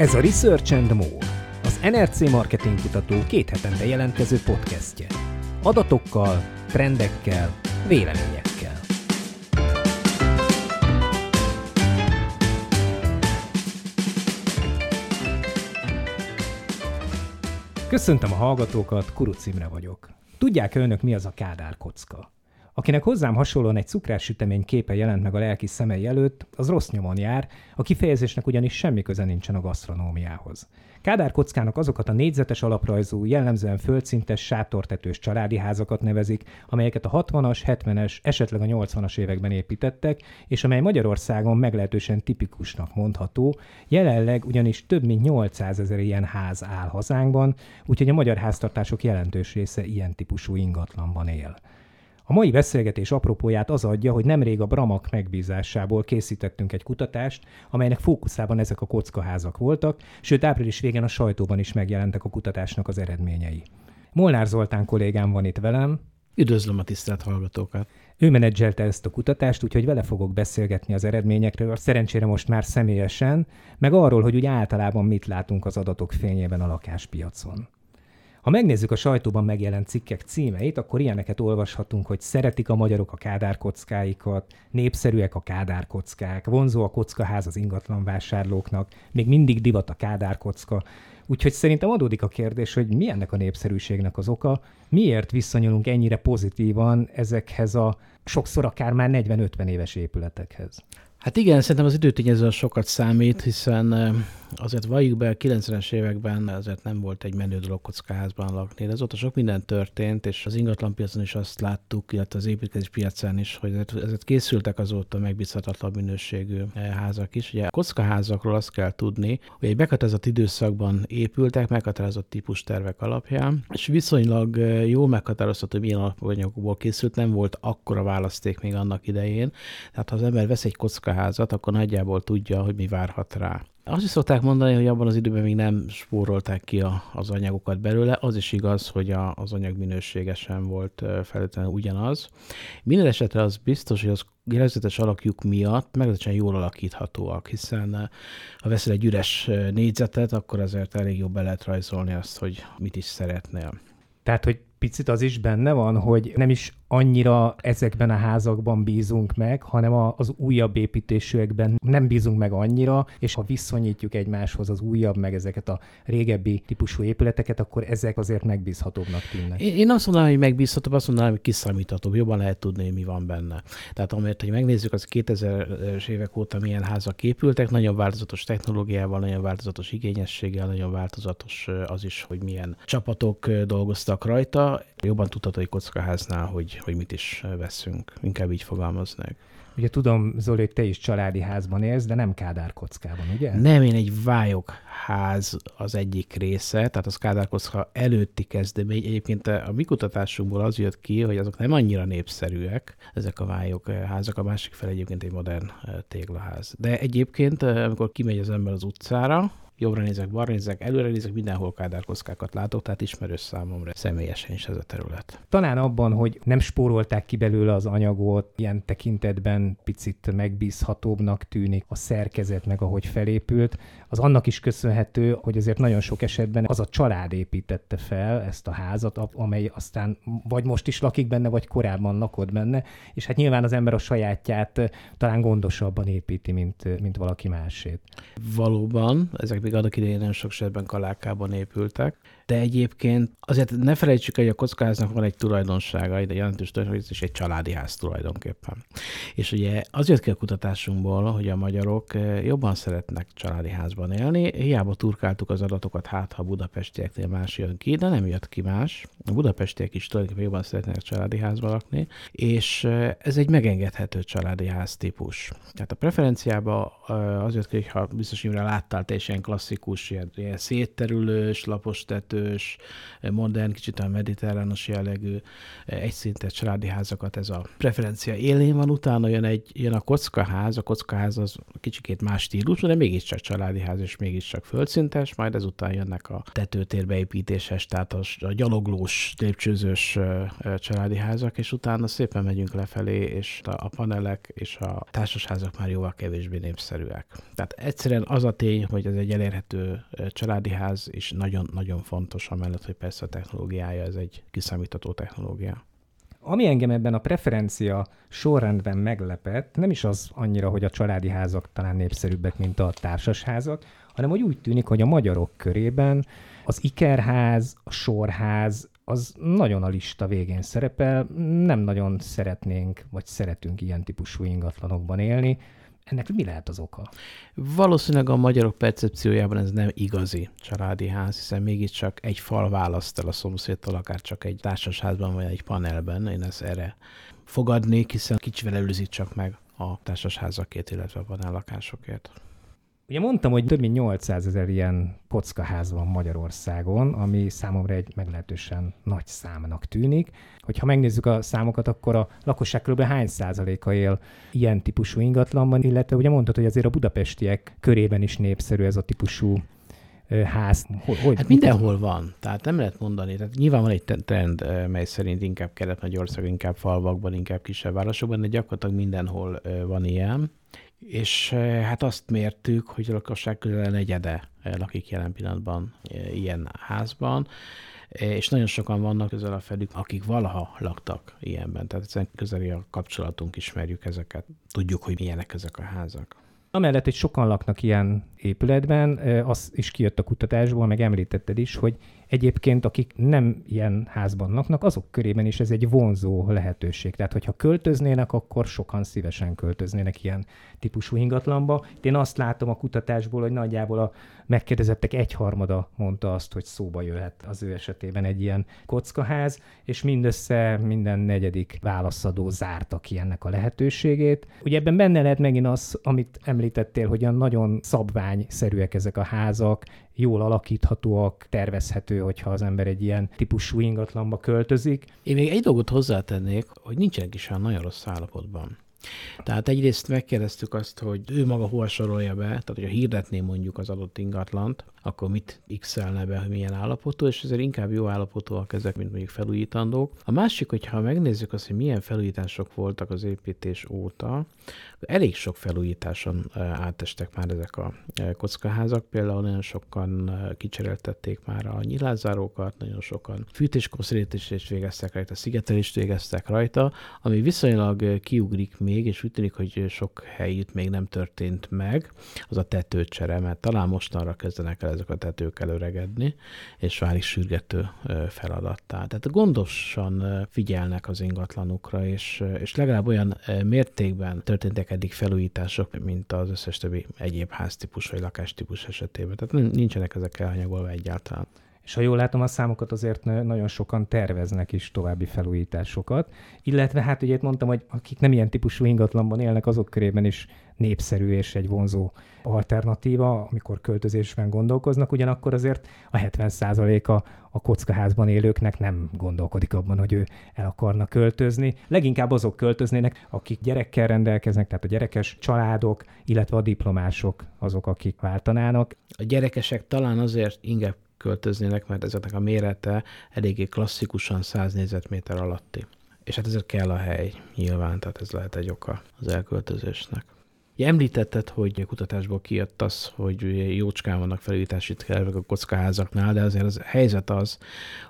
Ez a Research and More, az NRC Marketing Kutató két hetente jelentkező podcastje. Adatokkal, trendekkel, véleményekkel. Köszöntöm a hallgatókat, Kuruc Imre vagyok. Tudják önök, mi az a Kádár kocka? Akinek hozzám hasonlóan egy cukrássütemény képe jelent meg a lelki szemei előtt, az rossz nyomon jár, a kifejezésnek ugyanis semmi köze nincsen a gasztronómiához. Kádár kockának azokat a négyzetes alaprajzú, jellemzően földszintes, sátortetős családi házakat nevezik, amelyeket a 60-as, 70-es, esetleg a 80-as években építettek, és amely Magyarországon meglehetősen tipikusnak mondható, jelenleg ugyanis több mint 800 ezer ilyen ház áll hazánkban, úgyhogy a magyar háztartások jelentős része ilyen típusú ingatlanban él. A mai beszélgetés apropóját az adja, hogy nemrég a Bramak megbízásából készítettünk egy kutatást, amelynek fókuszában ezek a kockaházak voltak, sőt április végén a sajtóban is megjelentek a kutatásnak az eredményei. Molnár Zoltán kollégám van itt velem. Üdvözlöm a tisztelt hallgatókat! Ő menedzselte ezt a kutatást, úgyhogy vele fogok beszélgetni az eredményekről, szerencsére most már személyesen, meg arról, hogy úgy általában mit látunk az adatok fényében a lakáspiacon. Ha megnézzük a sajtóban megjelent cikkek címeit, akkor ilyeneket olvashatunk, hogy szeretik a magyarok a kádárkockáikat, népszerűek a kádárkockák, vonzó a kockaház az ingatlan vásárlóknak, még mindig divat a kádárkocka. Úgyhogy szerintem adódik a kérdés, hogy mi ennek a népszerűségnek az oka, miért viszonyulunk ennyire pozitívan ezekhez a sokszor akár már 40-50 éves épületekhez. Hát igen, szerintem az időtényező sokat számít, hiszen azért valljuk be, a 90-es években azért nem volt egy menő dolog kockaházban lakni, de azóta sok minden történt, és az ingatlanpiacon is azt láttuk, illetve az építkezés piacán is, hogy ezért készültek azóta megbízhatatlan minőségű házak is. Ugye a kockaházakról azt kell tudni, hogy egy meghatározott időszakban épültek, meghatározott típus tervek alapján, és viszonylag jól meghatározható, hogy milyen alapanyagokból készült, nem volt akkora választék még annak idején. Tehát ha az ember vesz egy kockaházat, akkor nagyjából tudja, hogy mi várhat rá. Azt is szokták mondani, hogy abban az időben még nem spórolták ki a, az anyagokat belőle. Az is igaz, hogy a, az anyag minősége sem volt feltétlenül ugyanaz. Minden esetre az biztos, hogy az jelzetes alakjuk miatt meglehetősen jól alakíthatóak, hiszen ha veszel egy üres négyzetet, akkor azért elég jó be lehet rajzolni azt, hogy mit is szeretnél. Tehát, hogy picit az is benne van, hogy nem is annyira ezekben a házakban bízunk meg, hanem az újabb építésűekben nem bízunk meg annyira, és ha viszonyítjuk egymáshoz az újabb, meg ezeket a régebbi típusú épületeket, akkor ezek azért megbízhatóbbnak tűnnek. Én azt mondanám, hogy megbízhatóbb, azt mondanám, hogy kiszámíthatóbb, jobban lehet tudni, hogy mi van benne. Tehát amért, hogy megnézzük, az 2000-es évek óta milyen házak épültek, nagyon változatos technológiával, nagyon változatos igényességgel, nagyon változatos az is, hogy milyen csapatok dolgoztak rajta. Jobban tudható egy kockaháznál, hogy hogy mit is veszünk, inkább így fogalmaznak. Ugye tudom, Zoli, hogy te is családi házban élsz, de nem Kádár kockában, ugye? Nem, én egy vályok ház az egyik része, tehát az Kádár kocka előtti kezdemény. Egyébként a mi kutatásunkból az jött ki, hogy azok nem annyira népszerűek, ezek a vályok házak, a másik fel egyébként egy modern téglaház. De egyébként, amikor kimegy az ember az utcára, jobbra nézek, balra nézek, előre nézek, mindenhol kádárkoszkákat látok, tehát ismerős számomra személyesen is ez a terület. Talán abban, hogy nem spórolták ki belőle az anyagot, ilyen tekintetben picit megbízhatóbbnak tűnik a szerkezet, meg ahogy felépült, az annak is köszönhető, hogy azért nagyon sok esetben az a család építette fel ezt a házat, amely aztán vagy most is lakik benne, vagy korábban lakott benne, és hát nyilván az ember a sajátját talán gondosabban építi, mint, mint valaki másét. Valóban, ezek még annak idején nem sok esetben kalákában épültek, de egyébként azért ne felejtsük, hogy a kockázatnak van egy tulajdonsága, egy jelentős tulajdonsága, és egy családi ház tulajdonképpen. És ugye az jött ki a kutatásunkból, hogy a magyarok eh, jobban szeretnek családi házban élni, hiába turkáltuk az adatokat, hát ha budapestieknél más jön ki, de nem jött ki más. A budapestiek is tulajdonképpen jobban szeretnek családi házban lakni, és eh, ez egy megengedhető családi ház típus. Tehát a preferenciába eh, az jött ki, hogy ha biztos, hogy láttál teljesen klasszikus, ilyen, ilyen szétterülős, lapos tető, jelentős, modern, kicsit a mediterrános jellegű, egyszintes családi házakat ez a preferencia élén van, utána jön, egy, jön a kockaház, a kockaház az kicsikét más stílusú, de mégiscsak családi ház és mégiscsak földszintes, majd ezután jönnek a tetőtérbeépítéses, tehát a, a gyaloglós, lépcsőzős családi házak, és utána szépen megyünk lefelé, és a, a panelek és a társasházak már jóval kevésbé népszerűek. Tehát egyszerűen az a tény, hogy ez egy elérhető családi ház, és nagyon-nagyon fontos, amellett, hogy persze a technológiája, ez egy kiszámítható technológia. Ami engem ebben a preferencia sorrendben meglepett, nem is az annyira, hogy a családi házak talán népszerűbbek, mint a társasházak, hanem hogy úgy tűnik, hogy a magyarok körében az ikerház, a sorház, az nagyon a lista végén szerepel, nem nagyon szeretnénk, vagy szeretünk ilyen típusú ingatlanokban élni. Ennek mi lehet az oka? Valószínűleg a magyarok percepciójában ez nem igazi családi ház, hiszen mégiscsak egy fal választ el a szomszédtól, akár csak egy társasházban vagy egy panelben. Én ezt erre fogadnék, hiszen kicsivel előzik csak meg a társasházakért, illetve a panellakásokért. Ugye mondtam, hogy több mint 800 ezer ilyen kockaház van Magyarországon, ami számomra egy meglehetősen nagy számnak tűnik. Hogyha megnézzük a számokat, akkor a lakosság kb. hány százaléka él ilyen típusú ingatlanban, illetve ugye mondtad, hogy azért a budapestiek körében is népszerű ez a típusú ház. Hogy, hogy, hát mindenhol van, tehát nem lehet mondani. Tehát nyilván van egy trend, mely szerint inkább Kelet-Magyarország, inkább falvakban, inkább kisebb városokban, de gyakorlatilag mindenhol van ilyen. És hát azt mértük, hogy a lakosság közel negyede lakik jelen pillanatban ilyen házban, és nagyon sokan vannak közel a felük, akik valaha laktak ilyenben. Tehát ezen közeli a kapcsolatunk, ismerjük ezeket, tudjuk, hogy milyenek ezek a házak. Amellett, hogy sokan laknak ilyen épületben, az is kijött a kutatásból, meg említetted is, hogy Egyébként, akik nem ilyen házban laknak, azok körében is ez egy vonzó lehetőség. Tehát, hogyha költöznének, akkor sokan szívesen költöznének ilyen típusú ingatlanba. Én azt látom a kutatásból, hogy nagyjából a megkérdezettek egyharmada mondta azt, hogy szóba jöhet az ő esetében egy ilyen kockaház, és mindössze minden negyedik válaszadó zárta ki ennek a lehetőségét. Ugye ebben benne lehet megint az, amit említettél, hogy olyan nagyon szabványszerűek ezek a házak, jól alakíthatóak, tervezhető, hogyha az ember egy ilyen típusú ingatlanba költözik. Én még egy dolgot hozzátennék, hogy nincsenek is olyan nagyon rossz állapotban. Tehát egyrészt megkérdeztük azt, hogy ő maga hol sorolja be, tehát hogyha hirdetné mondjuk az adott ingatlant, akkor mit x be, hogy milyen állapotú, és ezért inkább jó állapotúak ezek, mint mondjuk felújítandók. A másik, hogyha megnézzük azt, hogy milyen felújítások voltak az építés óta, elég sok felújításon átestek már ezek a kockaházak, például nagyon sokan kicseréltették már a nyilázárókat, nagyon sokan fűtéskoszorítést végeztek rajta, szigetelést végeztek rajta, ami viszonylag kiugrik még, és úgy tűnik, hogy sok helyütt még nem történt meg, az a tetőcsere, mert talán mostanra kezdenek el ezek a tetők előregedni, és válik sürgető feladattá. Tehát gondosan figyelnek az ingatlanukra, és, és legalább olyan mértékben történtek eddig felújítások, mint az összes többi egyéb háztípus vagy lakástípus esetében. Tehát nincsenek ezek elhanyagolva egyáltalán. És ha jól látom a számokat, azért nagyon sokan terveznek is további felújításokat. Illetve hát ugye itt mondtam, hogy akik nem ilyen típusú ingatlanban élnek, azok körében is népszerű és egy vonzó alternatíva, amikor költözésben gondolkoznak, ugyanakkor azért a 70%-a a kockaházban élőknek nem gondolkodik abban, hogy ő el akarna költözni. Leginkább azok költöznének, akik gyerekkel rendelkeznek, tehát a gyerekes családok, illetve a diplomások azok, akik váltanának. A gyerekesek talán azért inkább költöznének, mert ezeknek a mérete eléggé klasszikusan 100 négyzetméter alatti. És hát ezért kell a hely nyilván, tehát ez lehet egy oka az elköltözésnek. Említetted, hogy kutatásból kijött az, hogy jócskán vannak felújítási tervek a kockaházaknál, de azért az helyzet az,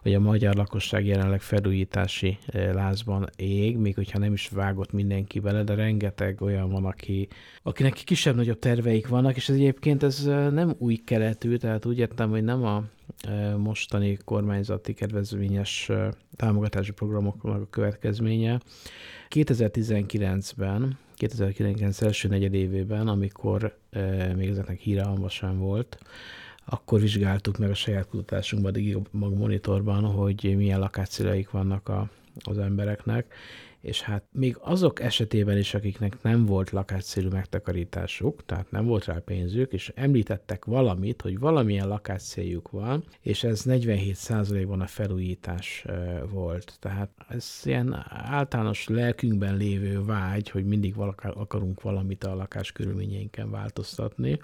hogy a magyar lakosság jelenleg felújítási eh, lázban ég, még hogyha nem is vágott mindenki bele, de rengeteg olyan van, aki, akinek kisebb-nagyobb terveik vannak, és ez egyébként ez eh, nem új keletű, tehát úgy értem, hogy nem a eh, mostani kormányzati kedvezményes támogatási programoknak a következménye. 2019-ben 2009 első negyedévében, amikor e, még ezeknek híre sem volt, akkor vizsgáltuk meg a saját kutatásunkban, a Mag Monitorban, hogy milyen lakásszíleik vannak a, az embereknek, és hát még azok esetében is, akiknek nem volt lakásszélű megtakarításuk, tehát nem volt rá pénzük, és említettek valamit, hogy valamilyen lakásszéljuk van, és ez 47%-ban a felújítás volt. Tehát ez ilyen általános lelkünkben lévő vágy, hogy mindig akarunk valamit a lakás körülményeinken változtatni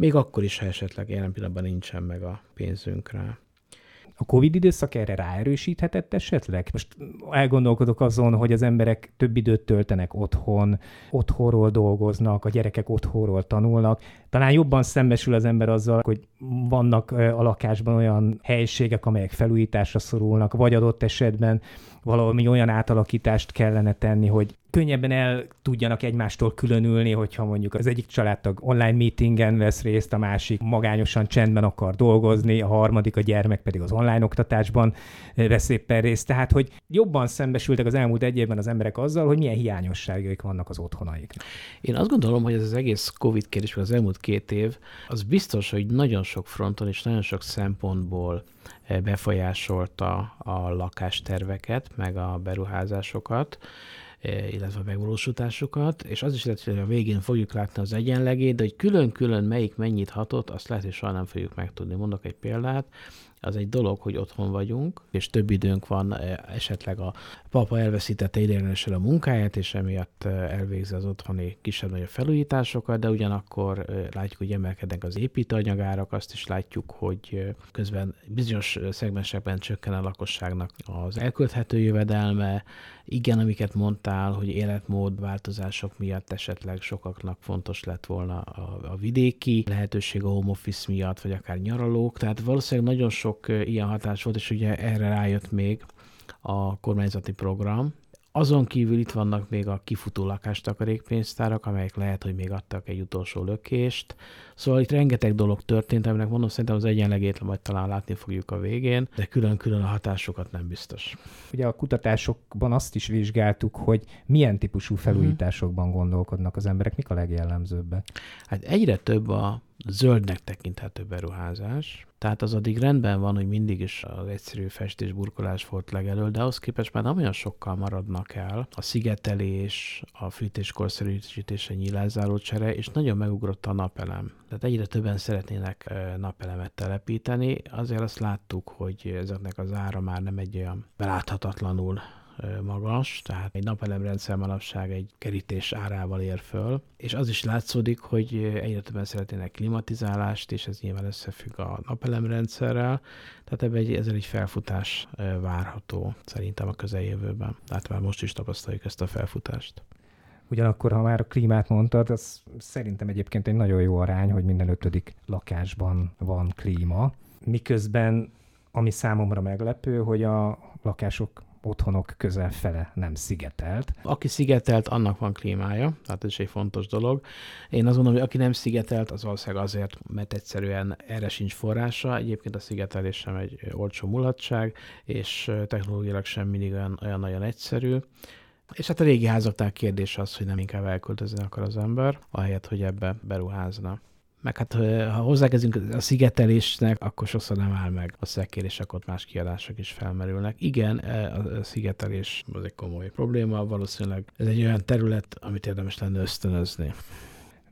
még akkor is, ha esetleg jelen pillanatban nincsen meg a pénzünk rá. A Covid időszak erre ráerősíthetett esetleg? Most elgondolkodok azon, hogy az emberek több időt töltenek otthon, otthonról dolgoznak, a gyerekek otthonról tanulnak. Talán jobban szembesül az ember azzal, hogy vannak a lakásban olyan helységek, amelyek felújításra szorulnak, vagy adott esetben valami olyan átalakítást kellene tenni, hogy könnyebben el tudjanak egymástól különülni, hogyha mondjuk az egyik családtag online meetingen vesz részt, a másik magányosan csendben akar dolgozni, a harmadik a gyermek pedig az online oktatásban vesz éppen részt. Tehát, hogy jobban szembesültek az elmúlt egy évben az emberek azzal, hogy milyen hiányosságaik vannak az otthonaik. Én azt gondolom, hogy ez az egész COVID kérdés, az elmúlt két év, az biztos, hogy nagyon sok fronton és nagyon sok szempontból befolyásolta a lakásterveket, meg a beruházásokat, illetve a megvalósításukat, és az is lehet, hogy a végén fogjuk látni az egyenlegét, de hogy külön-külön melyik mennyit hatott, azt lehet, hogy soha nem fogjuk megtudni. Mondok egy példát, az egy dolog, hogy otthon vagyunk, és több időnk van, esetleg a papa elveszítette ideiglenesen a munkáját, és emiatt elvégzi az otthoni kisebb-nagyobb felújításokat, de ugyanakkor látjuk, hogy emelkednek az építőanyagárak, azt is látjuk, hogy közben bizonyos szegmensekben csökken a lakosságnak az elkölthető jövedelme, igen, amiket mondtál, hogy életmód változások miatt esetleg sokaknak fontos lett volna a, a vidéki lehetőség a home office miatt, vagy akár nyaralók, tehát valószínűleg nagyon sok ilyen hatás volt, és ugye erre rájött még a kormányzati program, azon kívül itt vannak még a kifutó lakástakarékpénztárak, amelyek lehet, hogy még adtak egy utolsó lökést. Szóval itt rengeteg dolog történt, aminek mondom, szerintem az egyenlegét majd talán látni fogjuk a végén, de külön-külön a hatásokat nem biztos. Ugye a kutatásokban azt is vizsgáltuk, hogy milyen típusú felújításokban gondolkodnak az emberek, mik a legjellemzőbbek? Hát egyre több a zöldnek tekinthető beruházás. Tehát az addig rendben van, hogy mindig is az egyszerű festés, burkolás volt legelől, de ahhoz képest már nem olyan sokkal maradnak el. A szigetelés, a fűtés korszerűsítése, nyílászáró csere, és nagyon megugrott a napelem. Tehát egyre többen szeretnének napelemet telepíteni, azért azt láttuk, hogy ezeknek az ára már nem egy olyan beláthatatlanul magas, tehát egy napelemrendszer manapság egy kerítés árával ér föl, és az is látszódik, hogy egyre többen szeretnének klimatizálást, és ez nyilván összefügg a napelemrendszerrel, tehát ebben egy, ezzel egy felfutás várható szerintem a közeljövőben. Tehát már most is tapasztaljuk ezt a felfutást. Ugyanakkor, ha már a klímát mondtad, az szerintem egyébként egy nagyon jó arány, hogy minden ötödik lakásban van klíma. Miközben, ami számomra meglepő, hogy a lakások otthonok közel fele nem szigetelt. Aki szigetelt, annak van klímája, tehát ez egy fontos dolog. Én azt mondom, hogy aki nem szigetelt, az valószínűleg azért, mert egyszerűen erre sincs forrása. Egyébként a szigetelés sem egy olcsó mulatság, és technológiailag sem mindig olyan, olyan nagyon egyszerű. És hát a régi házaknál kérdés az, hogy nem inkább elköltözni akar az ember, ahelyett, hogy ebbe beruházna. Meg hát, ha hozzákezdünk a szigetelésnek, akkor sokszor nem áll meg a szekér, és akkor más kiadások is felmerülnek. Igen, e, a szigetelés az egy komoly probléma, valószínűleg ez egy olyan terület, amit érdemes lenne ösztönözni.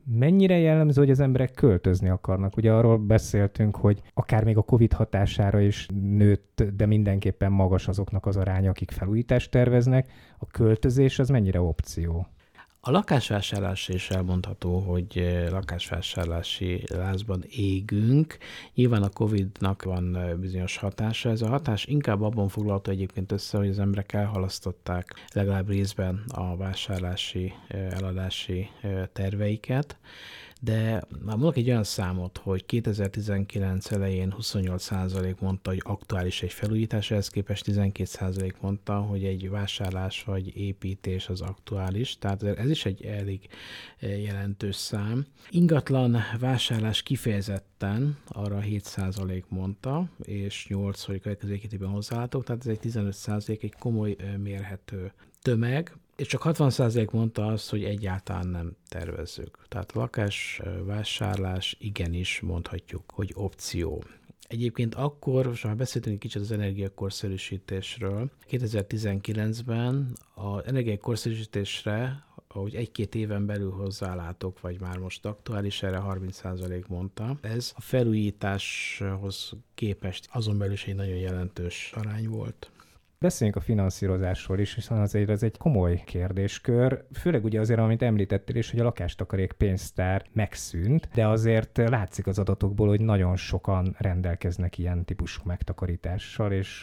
Mennyire jellemző, hogy az emberek költözni akarnak? Ugye arról beszéltünk, hogy akár még a COVID hatására is nőtt, de mindenképpen magas azoknak az aránya, akik felújítást terveznek. A költözés az mennyire opció? A lakásvásárlás is elmondható, hogy eh, lakásvásárlási lázban égünk. Nyilván a Covid-nak van eh, bizonyos hatása. Ez a hatás inkább abban foglalta egyébként össze, hogy az emberek elhalasztották legalább részben a vásárlási, eh, eladási terveiket de már mondok egy olyan számot, hogy 2019 elején 28% mondta, hogy aktuális egy felújítás, ehhez képest 12% mondta, hogy egy vásárlás vagy építés az aktuális, tehát ez is egy elég eh, jelentős szám. Ingatlan vásárlás kifejezetten arra 7% mondta, és 8, hogy következő két évben hozzáálltok, tehát ez egy 15% egy komoly eh, mérhető tömeg, és csak 60% mondta azt, hogy egyáltalán nem tervezzük. Tehát lakás vásárlás igenis mondhatjuk, hogy opció. Egyébként akkor, most már beszéltünk egy kicsit az energiakorszerűsítésről, 2019-ben az energiakorszerűsítésre, ahogy egy-két éven belül hozzálátok, vagy már most aktuális, erre 30% mondta. Ez a felújításhoz képest azon belül is egy nagyon jelentős arány volt. Beszéljünk a finanszírozásról is, hiszen azért ez egy komoly kérdéskör, főleg ugye azért, amit említettél is, hogy a lakástakarék pénztár megszűnt, de azért látszik az adatokból, hogy nagyon sokan rendelkeznek ilyen típusú megtakarítással, és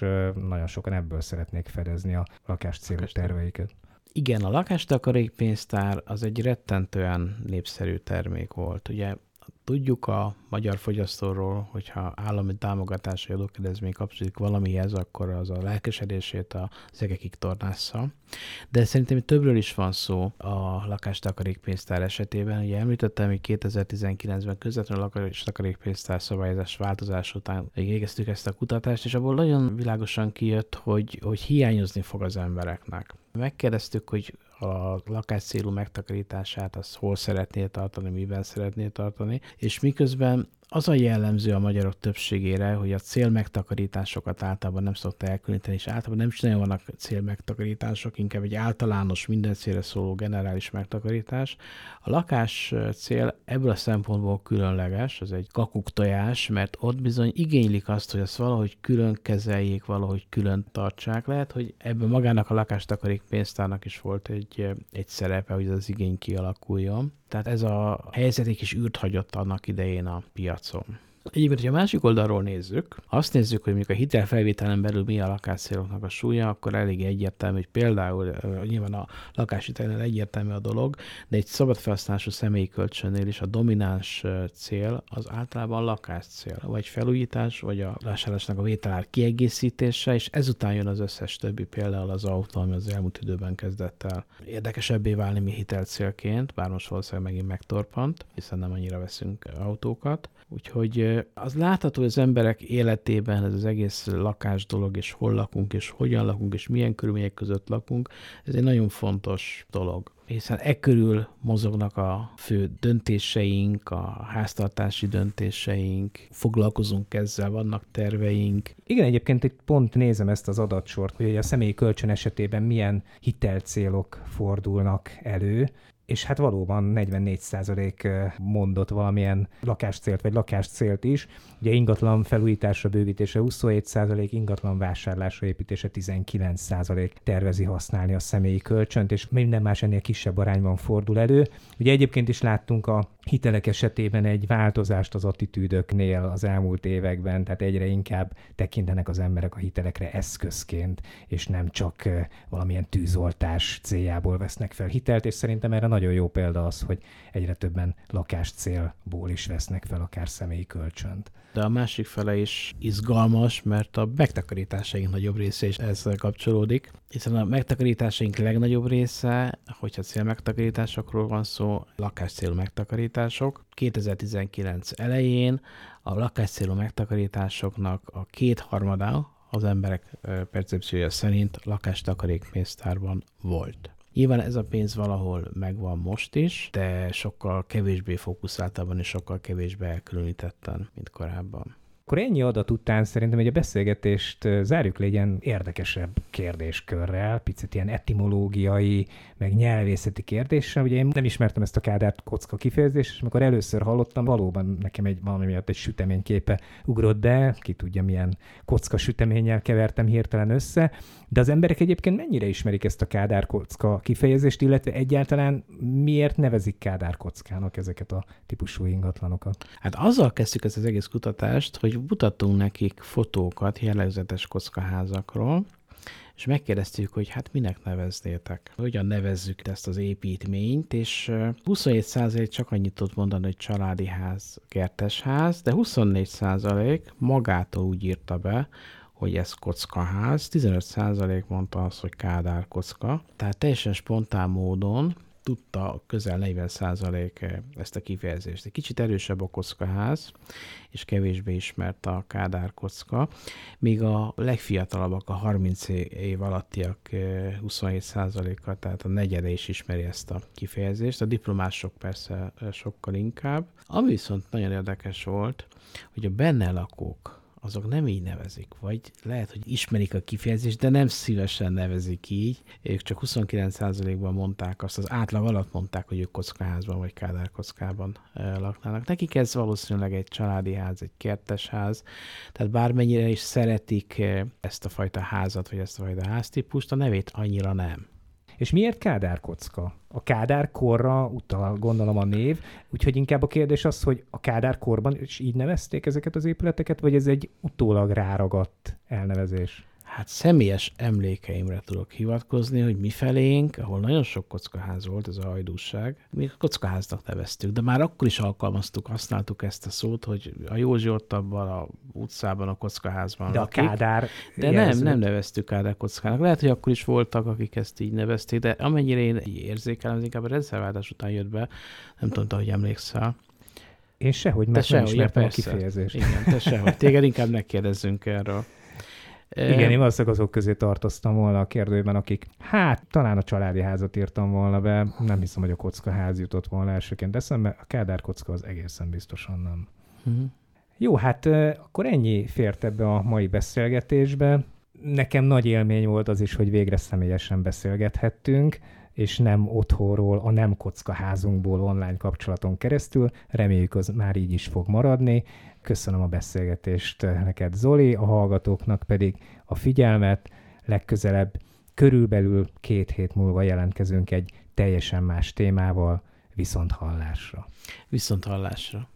nagyon sokan ebből szeretnék fedezni a lakás célú terveiket. Igen, a lakástakarékpénztár az egy rettentően népszerű termék volt. Ugye Tudjuk a magyar fogyasztóról, hogyha állami támogatási adókedvezmény kapcsolódik valamihez, akkor az a lelkesedését a zegekig tornásza. De szerintem többről is van szó a lakástakarékpénztár esetében. Ugye említettem, hogy 2019-ben közvetlenül a lakástakarékpénztár szabályozás változás után végeztük ezt a kutatást, és abból nagyon világosan kijött, hogy, hogy hiányozni fog az embereknek. Megkérdeztük, hogy a lakás célú megtakarítását, azt hol szeretné tartani, miben szeretné tartani, és miközben az a jellemző a magyarok többségére, hogy a célmegtakarításokat általában nem szokta elkülöníteni, és általában nem is nagyon vannak célmegtakarítások, inkább egy általános, minden célra szóló generális megtakarítás. A lakás cél ebből a szempontból különleges, az egy kakuk tojás, mert ott bizony igénylik azt, hogy azt valahogy külön kezeljék, valahogy külön tartsák. Lehet, hogy ebben magának a lakástakarék pénztárnak is volt egy, egy szerepe, hogy az igény kialakuljon. Tehát ez a helyzet egy kis űrt hagyott annak idején a piacon. Egyébként, ha a másik oldalról nézzük, azt nézzük, hogy mondjuk a hitelfelvételen belül mi a lakásszéloknak a súlya, akkor elég egyértelmű, hogy például nyilván a lakáshitelnél egyértelmű a dolog, de egy szabadfelhasználású személyi kölcsönnél is a domináns cél az általában lakáscél, vagy felújítás, vagy a vásárlásnak a vételár kiegészítése, és ezután jön az összes többi, például az autó, ami az elmúlt időben kezdett el érdekesebbé válni mi hitelcélként, bár most valószínűleg megint megtorpant, hiszen nem annyira veszünk autókat. Úgyhogy az látható, hogy az emberek életében ez az egész lakás dolog, és hol lakunk, és hogyan lakunk, és milyen körülmények között lakunk, ez egy nagyon fontos dolog hiszen e körül mozognak a fő döntéseink, a háztartási döntéseink, foglalkozunk ezzel, vannak terveink. Igen, egyébként itt pont nézem ezt az adatsort, hogy a személyi kölcsön esetében milyen hitelcélok fordulnak elő, és hát valóban 44% mondott valamilyen lakáscélt vagy lakáscélt is. Ugye ingatlan felújításra, bővítése 27%, ingatlan vásárlásra, építése 19% tervezi használni a személyi kölcsönt, és minden más ennél kisebb arányban fordul elő. Ugye egyébként is láttunk a hitelek esetében egy változást az attitűdöknél az elmúlt években, tehát egyre inkább tekintenek az emberek a hitelekre eszközként, és nem csak valamilyen tűzoltás céljából vesznek fel hitelt, és szerintem erre nagyon jó példa az, hogy egyre többen lakás célból is vesznek fel akár személyi kölcsönt. De a másik fele is izgalmas, mert a megtakarításaink nagyobb része is ezzel kapcsolódik, hiszen a megtakarításaink legnagyobb része, hogyha célmegtakarításokról van szó, lakáscélú megtakarítások. 2019 elején a lakáscélú megtakarításoknak a kétharmada az emberek percepciója szerint lakástakarékpénztárban volt. Nyilván ez a pénz valahol megvan most is, de sokkal kevésbé fókuszáltabban és sokkal kevésbé elkülönítetten, mint korábban. Akkor ennyi adat után szerintem, hogy a beszélgetést zárjuk le egy ilyen érdekesebb kérdéskörrel, picit ilyen etimológiai, meg nyelvészeti kérdéssel. Ugye én nem ismertem ezt a kádárt kocka kifejezést, és amikor először hallottam, valóban nekem egy valami miatt egy süteményképe ugrott be, ki tudja milyen kocka süteménnyel kevertem hirtelen össze, de az emberek egyébként mennyire ismerik ezt a kádárkocka kifejezést, illetve egyáltalán miért nevezik kádárkockának ezeket a típusú ingatlanokat? Hát azzal kezdtük ezt az egész kutatást, hogy mutattunk nekik fotókat jellegzetes kockaházakról, és megkérdeztük, hogy hát minek neveznétek, hogyan nevezzük ezt az építményt, és 27% csak annyit tud mondani, hogy családi ház, kertes ház, de 24% magától úgy írta be, hogy ez kockaház, 15% mondta azt, hogy Kádár kocka, tehát teljesen spontán módon tudta közel 40% ezt a kifejezést. Egy kicsit erősebb a kockaház, és kevésbé ismert a Kádár kocka, míg a legfiatalabbak, a 30 év alattiak 27%-a, tehát a negyede is ismeri ezt a kifejezést, a diplomások persze sokkal inkább. Ami viszont nagyon érdekes volt, hogy a benne lakók azok nem így nevezik, vagy lehet, hogy ismerik a kifejezést, de nem szívesen nevezik így. Ők csak 29%-ban mondták azt, az átlag alatt mondták, hogy ők kockaházban vagy kádárkockában laknának. Nekik ez valószínűleg egy családi ház, egy kertes ház, tehát bármennyire is szeretik ezt a fajta házat, vagy ezt a fajta háztípust, a nevét annyira nem. És miért Kádár kocka? A Kádár korra utal, gondolom a név, úgyhogy inkább a kérdés az, hogy a Kádár korban is így nevezték ezeket az épületeket, vagy ez egy utólag ráragadt elnevezés? Hát személyes emlékeimre tudok hivatkozni, hogy mi felénk, ahol nagyon sok kockaház volt, ez a hajdúság, mi kockaháznak neveztük, de már akkor is alkalmaztuk, használtuk ezt a szót, hogy a Józsi ott abban a utcában, a kockaházban De lakik, a Kádár... De nem, nem neveztük Kádár kockának. Lehet, hogy akkor is voltak, akik ezt így nevezték, de amennyire én érzékelem, az inkább a rendszerváltás után jött be, nem tudom, hogy emlékszel. Én sehogy, mert te nem sehogy, ismertem a kifejezést. Igen, te sehogy. Téged inkább megkérdezzünk erről. Igen, én valószínűleg azok közé tartoztam volna a kérdőben, akik, hát talán a családi házat írtam volna be, nem hiszem, hogy a kocka ház jutott volna elsőként eszembe, a Kádár kocka az egészen biztosan nem. Uh-huh. Jó, hát akkor ennyi fért ebbe a mai beszélgetésbe. Nekem nagy élmény volt az is, hogy végre személyesen beszélgethettünk, és nem otthonról, a nem kocka házunkból online kapcsolaton keresztül. Reméljük, az már így is fog maradni. Köszönöm a beszélgetést neked, Zoli, a hallgatóknak pedig a figyelmet. Legközelebb körülbelül két hét múlva jelentkezünk egy teljesen más témával, viszont hallásra. Viszont hallásra.